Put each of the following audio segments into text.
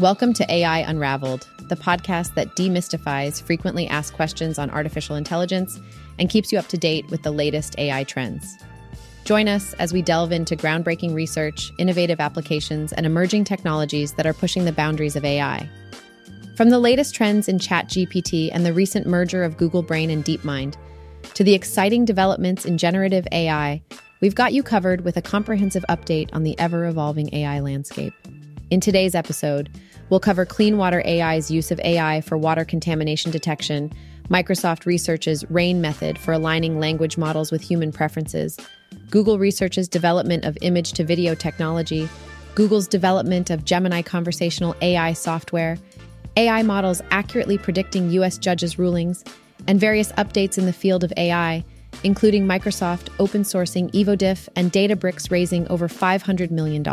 Welcome to AI Unraveled, the podcast that demystifies frequently asked questions on artificial intelligence and keeps you up to date with the latest AI trends. Join us as we delve into groundbreaking research, innovative applications, and emerging technologies that are pushing the boundaries of AI. From the latest trends in ChatGPT and the recent merger of Google Brain and DeepMind, to the exciting developments in generative AI, we've got you covered with a comprehensive update on the ever evolving AI landscape. In today's episode, we'll cover Clean Water AI's use of AI for water contamination detection, Microsoft Research's RAIN method for aligning language models with human preferences, Google Research's development of image to video technology, Google's development of Gemini conversational AI software, AI models accurately predicting U.S. judges' rulings, and various updates in the field of AI, including Microsoft open sourcing EvoDiff and Databricks raising over $500 million.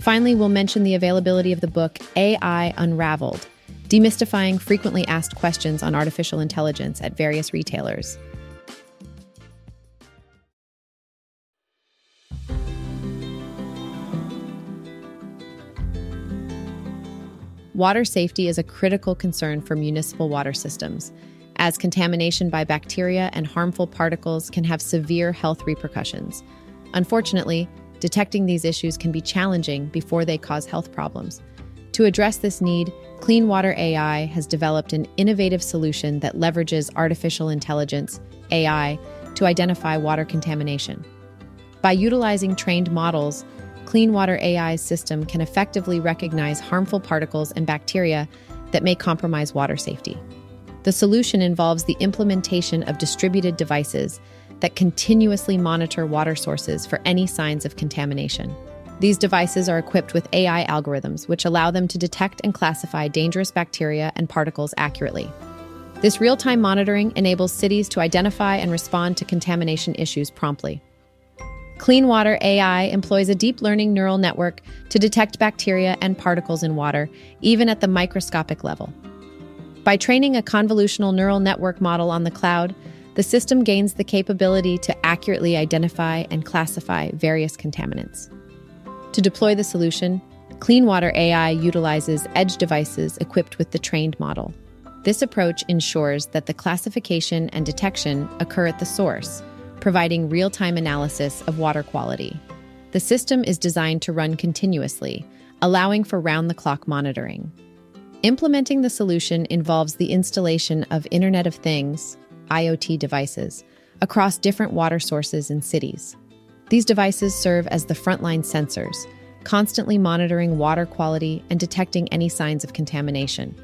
Finally, we'll mention the availability of the book AI Unraveled Demystifying Frequently Asked Questions on Artificial Intelligence at various retailers. Water safety is a critical concern for municipal water systems, as contamination by bacteria and harmful particles can have severe health repercussions. Unfortunately, detecting these issues can be challenging before they cause health problems. To address this need, Clean Water AI has developed an innovative solution that leverages artificial intelligence, AI, to identify water contamination. By utilizing trained models, Clean Water AI's system can effectively recognize harmful particles and bacteria that may compromise water safety. The solution involves the implementation of distributed devices that continuously monitor water sources for any signs of contamination. These devices are equipped with AI algorithms, which allow them to detect and classify dangerous bacteria and particles accurately. This real time monitoring enables cities to identify and respond to contamination issues promptly. Clean Water AI employs a deep learning neural network to detect bacteria and particles in water, even at the microscopic level. By training a convolutional neural network model on the cloud, the system gains the capability to accurately identify and classify various contaminants. To deploy the solution, Clean Water AI utilizes edge devices equipped with the trained model. This approach ensures that the classification and detection occur at the source, providing real time analysis of water quality. The system is designed to run continuously, allowing for round the clock monitoring. Implementing the solution involves the installation of Internet of Things, IoT devices across different water sources in cities. These devices serve as the frontline sensors, constantly monitoring water quality and detecting any signs of contamination.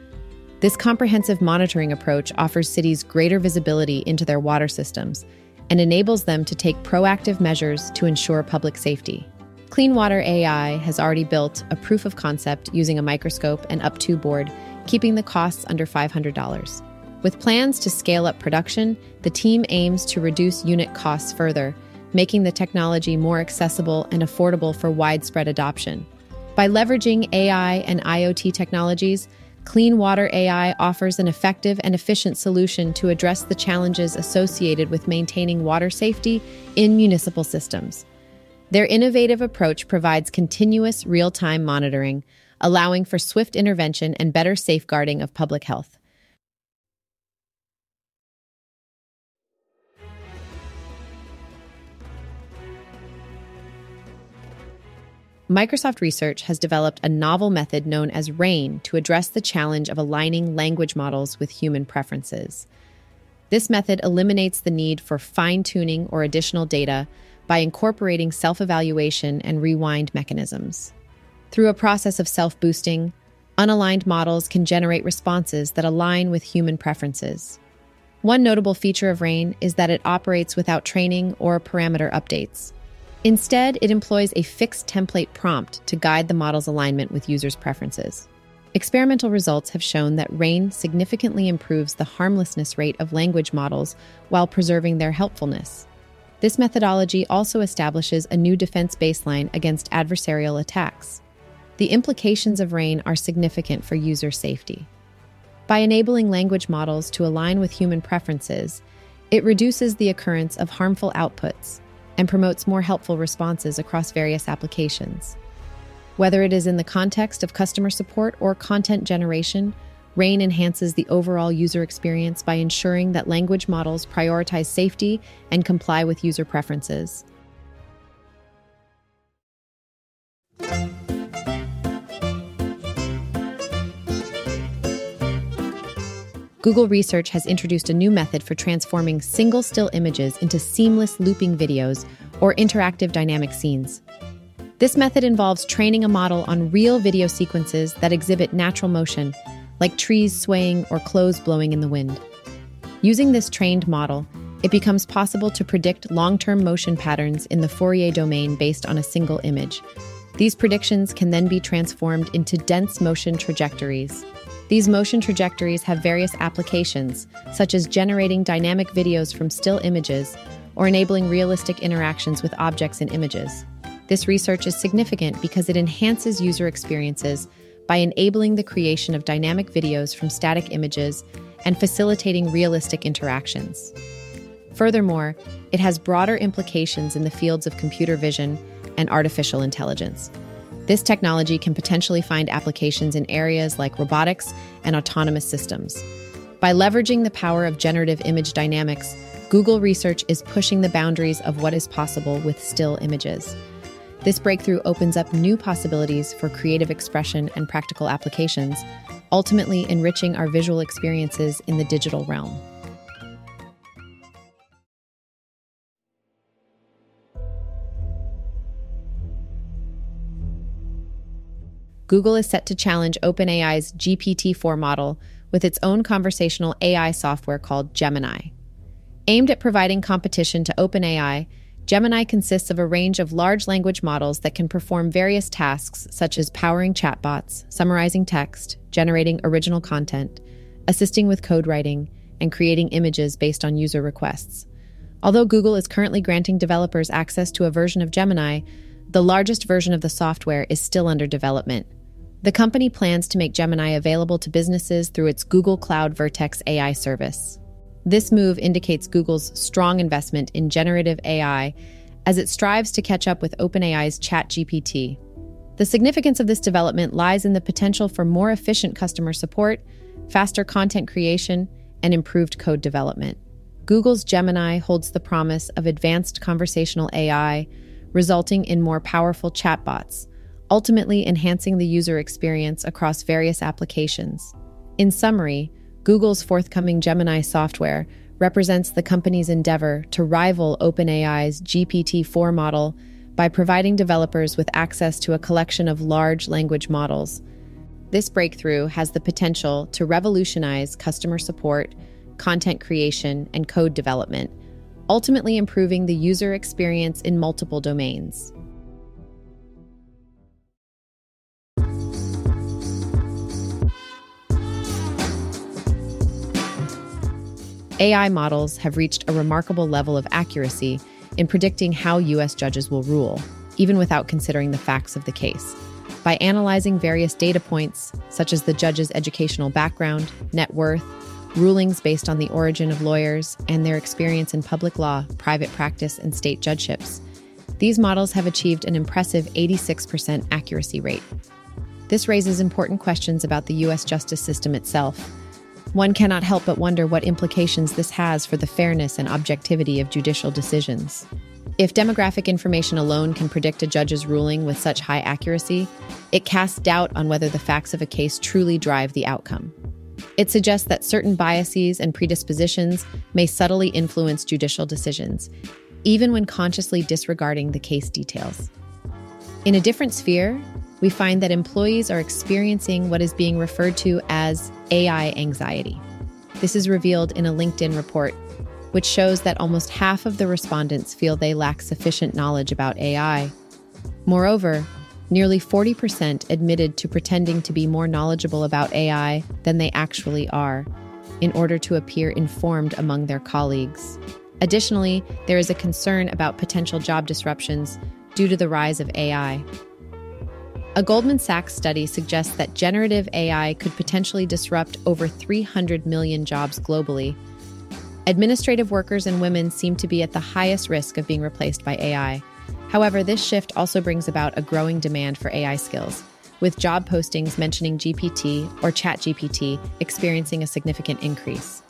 This comprehensive monitoring approach offers cities greater visibility into their water systems and enables them to take proactive measures to ensure public safety. Clean Water AI has already built a proof of concept using a microscope and UP2 board, keeping the costs under $500. With plans to scale up production, the team aims to reduce unit costs further, making the technology more accessible and affordable for widespread adoption. By leveraging AI and IoT technologies, Clean Water AI offers an effective and efficient solution to address the challenges associated with maintaining water safety in municipal systems. Their innovative approach provides continuous real time monitoring, allowing for swift intervention and better safeguarding of public health. Microsoft Research has developed a novel method known as RAIN to address the challenge of aligning language models with human preferences. This method eliminates the need for fine tuning or additional data by incorporating self evaluation and rewind mechanisms. Through a process of self boosting, unaligned models can generate responses that align with human preferences. One notable feature of RAIN is that it operates without training or parameter updates. Instead, it employs a fixed template prompt to guide the model's alignment with users' preferences. Experimental results have shown that RAIN significantly improves the harmlessness rate of language models while preserving their helpfulness. This methodology also establishes a new defense baseline against adversarial attacks. The implications of RAIN are significant for user safety. By enabling language models to align with human preferences, it reduces the occurrence of harmful outputs and promotes more helpful responses across various applications. Whether it is in the context of customer support or content generation, RAIN enhances the overall user experience by ensuring that language models prioritize safety and comply with user preferences. Google Research has introduced a new method for transforming single still images into seamless looping videos or interactive dynamic scenes. This method involves training a model on real video sequences that exhibit natural motion, like trees swaying or clothes blowing in the wind. Using this trained model, it becomes possible to predict long term motion patterns in the Fourier domain based on a single image. These predictions can then be transformed into dense motion trajectories. These motion trajectories have various applications, such as generating dynamic videos from still images or enabling realistic interactions with objects and images. This research is significant because it enhances user experiences by enabling the creation of dynamic videos from static images and facilitating realistic interactions. Furthermore, it has broader implications in the fields of computer vision and artificial intelligence. This technology can potentially find applications in areas like robotics and autonomous systems. By leveraging the power of generative image dynamics, Google Research is pushing the boundaries of what is possible with still images. This breakthrough opens up new possibilities for creative expression and practical applications, ultimately enriching our visual experiences in the digital realm. Google is set to challenge OpenAI's GPT 4 model with its own conversational AI software called Gemini. Aimed at providing competition to OpenAI, Gemini consists of a range of large language models that can perform various tasks such as powering chatbots, summarizing text, generating original content, assisting with code writing, and creating images based on user requests. Although Google is currently granting developers access to a version of Gemini, the largest version of the software is still under development. The company plans to make Gemini available to businesses through its Google Cloud Vertex AI service. This move indicates Google's strong investment in generative AI as it strives to catch up with OpenAI's ChatGPT. The significance of this development lies in the potential for more efficient customer support, faster content creation, and improved code development. Google's Gemini holds the promise of advanced conversational AI, resulting in more powerful chatbots, ultimately enhancing the user experience across various applications. In summary, Google's forthcoming Gemini software represents the company's endeavor to rival OpenAI's GPT 4 model by providing developers with access to a collection of large language models. This breakthrough has the potential to revolutionize customer support, content creation, and code development, ultimately improving the user experience in multiple domains. AI models have reached a remarkable level of accuracy in predicting how U.S. judges will rule, even without considering the facts of the case. By analyzing various data points, such as the judge's educational background, net worth, rulings based on the origin of lawyers, and their experience in public law, private practice, and state judgeships, these models have achieved an impressive 86% accuracy rate. This raises important questions about the U.S. justice system itself one cannot help but wonder what implications this has for the fairness and objectivity of judicial decisions. If demographic information alone can predict a judge's ruling with such high accuracy, it casts doubt on whether the facts of a case truly drive the outcome. It suggests that certain biases and predispositions may subtly influence judicial decisions, even when consciously disregarding the case details. In a different sphere, we find that employees are experiencing what is being referred to as AI anxiety. This is revealed in a LinkedIn report, which shows that almost half of the respondents feel they lack sufficient knowledge about AI. Moreover, nearly 40% admitted to pretending to be more knowledgeable about AI than they actually are, in order to appear informed among their colleagues. Additionally, there is a concern about potential job disruptions due to the rise of AI. A Goldman Sachs study suggests that generative AI could potentially disrupt over 300 million jobs globally. Administrative workers and women seem to be at the highest risk of being replaced by AI. However, this shift also brings about a growing demand for AI skills, with job postings mentioning GPT or ChatGPT experiencing a significant increase.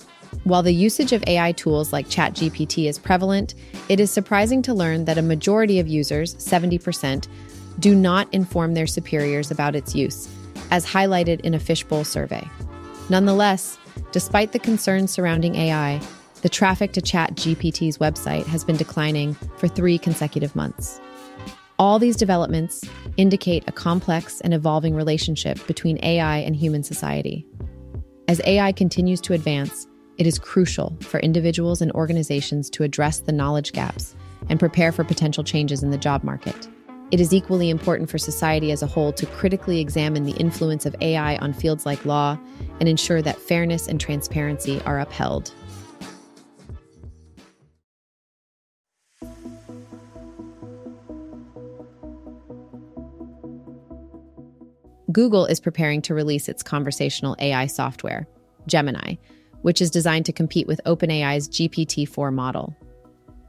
While the usage of AI tools like ChatGPT is prevalent, it is surprising to learn that a majority of users, 70%, do not inform their superiors about its use, as highlighted in a Fishbowl survey. Nonetheless, despite the concerns surrounding AI, the traffic to ChatGPT's website has been declining for three consecutive months. All these developments indicate a complex and evolving relationship between AI and human society. As AI continues to advance, it is crucial for individuals and organizations to address the knowledge gaps and prepare for potential changes in the job market. It is equally important for society as a whole to critically examine the influence of AI on fields like law and ensure that fairness and transparency are upheld. Google is preparing to release its conversational AI software, Gemini, which is designed to compete with OpenAI's GPT 4 model.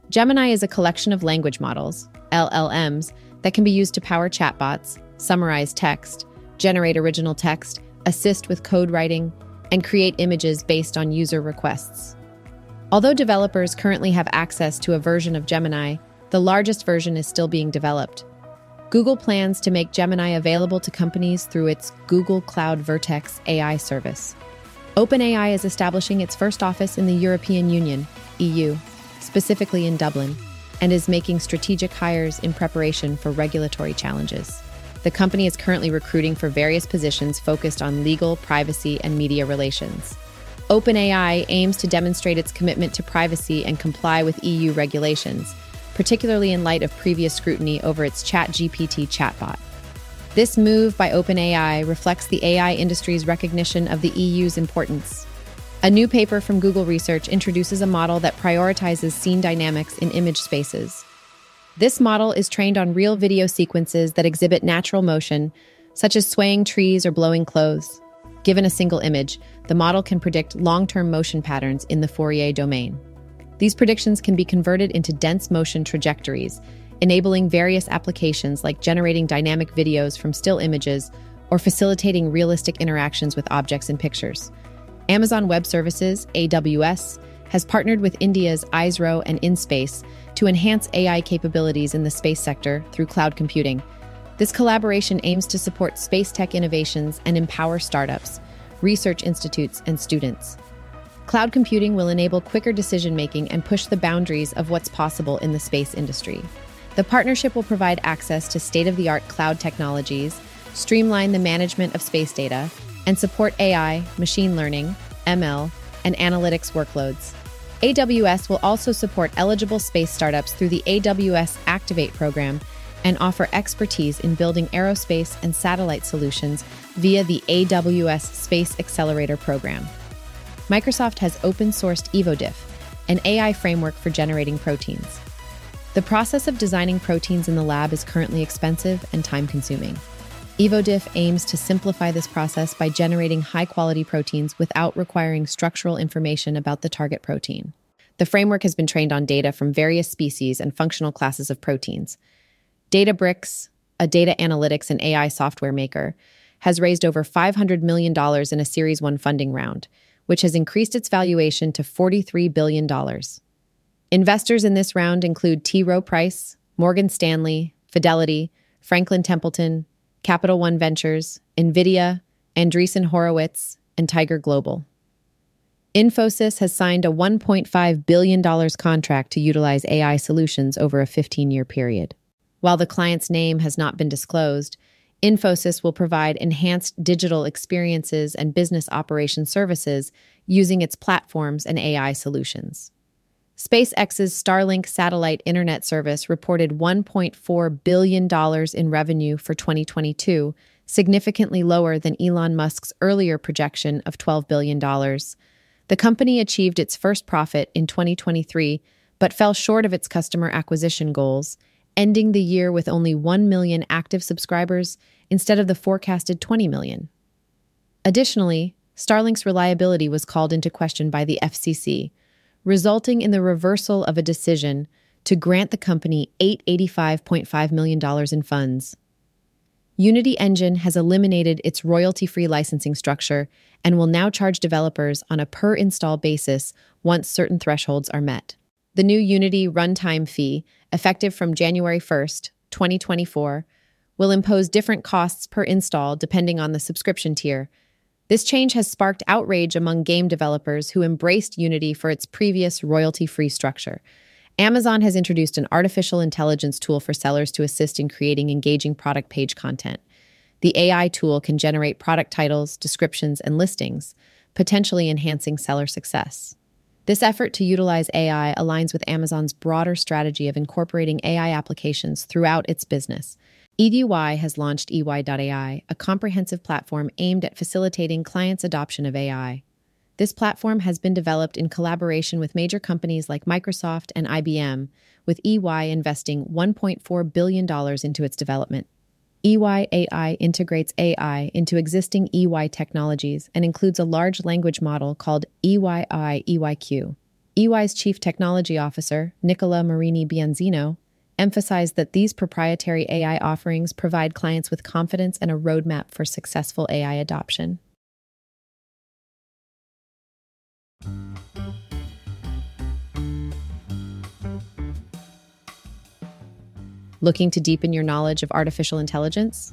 Gemini is a collection of language models, LLMs, that can be used to power chatbots, summarize text, generate original text, assist with code writing, and create images based on user requests. Although developers currently have access to a version of Gemini, the largest version is still being developed. Google plans to make Gemini available to companies through its Google Cloud Vertex AI service. OpenAI is establishing its first office in the European Union, EU, specifically in Dublin, and is making strategic hires in preparation for regulatory challenges. The company is currently recruiting for various positions focused on legal, privacy, and media relations. OpenAI aims to demonstrate its commitment to privacy and comply with EU regulations, particularly in light of previous scrutiny over its ChatGPT chatbot. This move by OpenAI reflects the AI industry's recognition of the EU's importance. A new paper from Google Research introduces a model that prioritizes scene dynamics in image spaces. This model is trained on real video sequences that exhibit natural motion, such as swaying trees or blowing clothes. Given a single image, the model can predict long term motion patterns in the Fourier domain. These predictions can be converted into dense motion trajectories enabling various applications like generating dynamic videos from still images or facilitating realistic interactions with objects and pictures. Amazon Web Services, AWS, has partnered with India's ISRO and InSpace to enhance AI capabilities in the space sector through cloud computing. This collaboration aims to support space tech innovations and empower startups, research institutes, and students. Cloud computing will enable quicker decision making and push the boundaries of what's possible in the space industry. The partnership will provide access to state of the art cloud technologies, streamline the management of space data, and support AI, machine learning, ML, and analytics workloads. AWS will also support eligible space startups through the AWS Activate program and offer expertise in building aerospace and satellite solutions via the AWS Space Accelerator program. Microsoft has open sourced EvoDiff, an AI framework for generating proteins. The process of designing proteins in the lab is currently expensive and time consuming. EvoDiff aims to simplify this process by generating high quality proteins without requiring structural information about the target protein. The framework has been trained on data from various species and functional classes of proteins. Databricks, a data analytics and AI software maker, has raised over $500 million in a Series 1 funding round, which has increased its valuation to $43 billion. Investors in this round include T. Rowe Price, Morgan Stanley, Fidelity, Franklin Templeton, Capital One Ventures, NVIDIA, Andreessen Horowitz, and Tiger Global. Infosys has signed a $1.5 billion contract to utilize AI solutions over a 15 year period. While the client's name has not been disclosed, Infosys will provide enhanced digital experiences and business operation services using its platforms and AI solutions. SpaceX's Starlink satellite internet service reported $1.4 billion in revenue for 2022, significantly lower than Elon Musk's earlier projection of $12 billion. The company achieved its first profit in 2023, but fell short of its customer acquisition goals, ending the year with only 1 million active subscribers instead of the forecasted 20 million. Additionally, Starlink's reliability was called into question by the FCC resulting in the reversal of a decision to grant the company $885.5 million in funds. Unity Engine has eliminated its royalty free licensing structure and will now charge developers on a per install basis once certain thresholds are met. The new Unity runtime fee, effective from January 1st, 2024, will impose different costs per install depending on the subscription tier. This change has sparked outrage among game developers who embraced Unity for its previous royalty free structure. Amazon has introduced an artificial intelligence tool for sellers to assist in creating engaging product page content. The AI tool can generate product titles, descriptions, and listings, potentially enhancing seller success. This effort to utilize AI aligns with Amazon's broader strategy of incorporating AI applications throughout its business. EY has launched EY.ai, a comprehensive platform aimed at facilitating clients' adoption of AI. This platform has been developed in collaboration with major companies like Microsoft and IBM, with EY investing $1.4 billion into its development. EY AI integrates AI into existing EY technologies and includes a large language model called EYI EYQ. EY's Chief Technology Officer, Nicola Morini Bianzino, emphasized that these proprietary AI offerings provide clients with confidence and a roadmap for successful AI adoption. Looking to deepen your knowledge of artificial intelligence?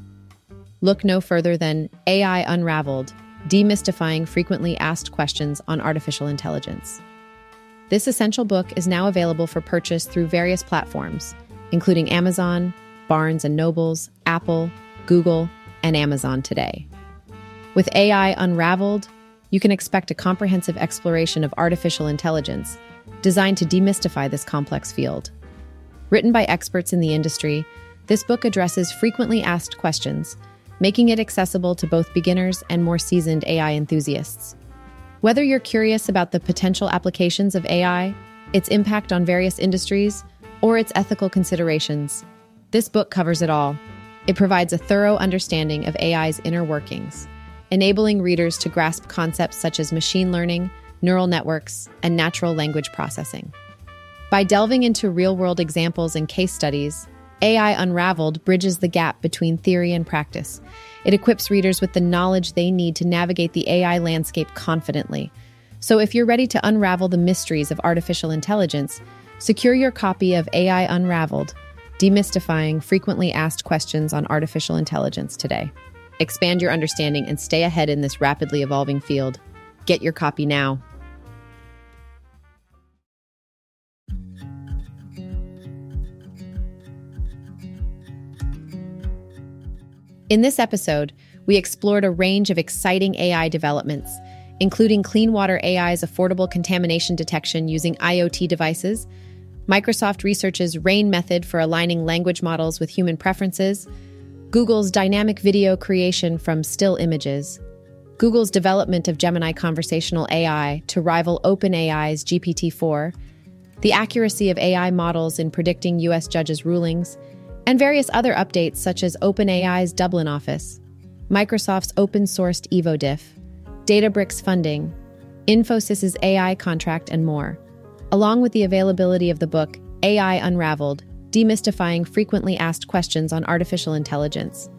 Look no further than AI Unraveled Demystifying Frequently Asked Questions on Artificial Intelligence. This essential book is now available for purchase through various platforms, including Amazon, Barnes and Nobles, Apple, Google, and Amazon today. With AI Unraveled, you can expect a comprehensive exploration of artificial intelligence designed to demystify this complex field. Written by experts in the industry, this book addresses frequently asked questions, making it accessible to both beginners and more seasoned AI enthusiasts. Whether you're curious about the potential applications of AI, its impact on various industries, or its ethical considerations, this book covers it all. It provides a thorough understanding of AI's inner workings, enabling readers to grasp concepts such as machine learning, neural networks, and natural language processing. By delving into real world examples and case studies, AI Unraveled bridges the gap between theory and practice. It equips readers with the knowledge they need to navigate the AI landscape confidently. So, if you're ready to unravel the mysteries of artificial intelligence, secure your copy of AI Unraveled Demystifying Frequently Asked Questions on Artificial Intelligence today. Expand your understanding and stay ahead in this rapidly evolving field. Get your copy now. In this episode, we explored a range of exciting AI developments, including Clean Water AI's affordable contamination detection using IoT devices, Microsoft Research's RAIN method for aligning language models with human preferences, Google's dynamic video creation from still images, Google's development of Gemini conversational AI to rival OpenAI's GPT 4, the accuracy of AI models in predicting U.S. judges' rulings, and various other updates such as OpenAI's Dublin office, Microsoft's open sourced EvoDiff, Databricks funding, Infosys's AI contract, and more, along with the availability of the book AI Unraveled Demystifying Frequently Asked Questions on Artificial Intelligence.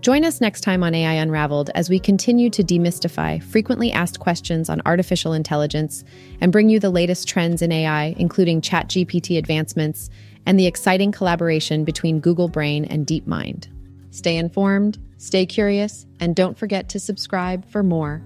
Join us next time on AI Unraveled as we continue to demystify frequently asked questions on artificial intelligence and bring you the latest trends in AI, including ChatGPT advancements and the exciting collaboration between Google Brain and DeepMind. Stay informed, stay curious, and don't forget to subscribe for more.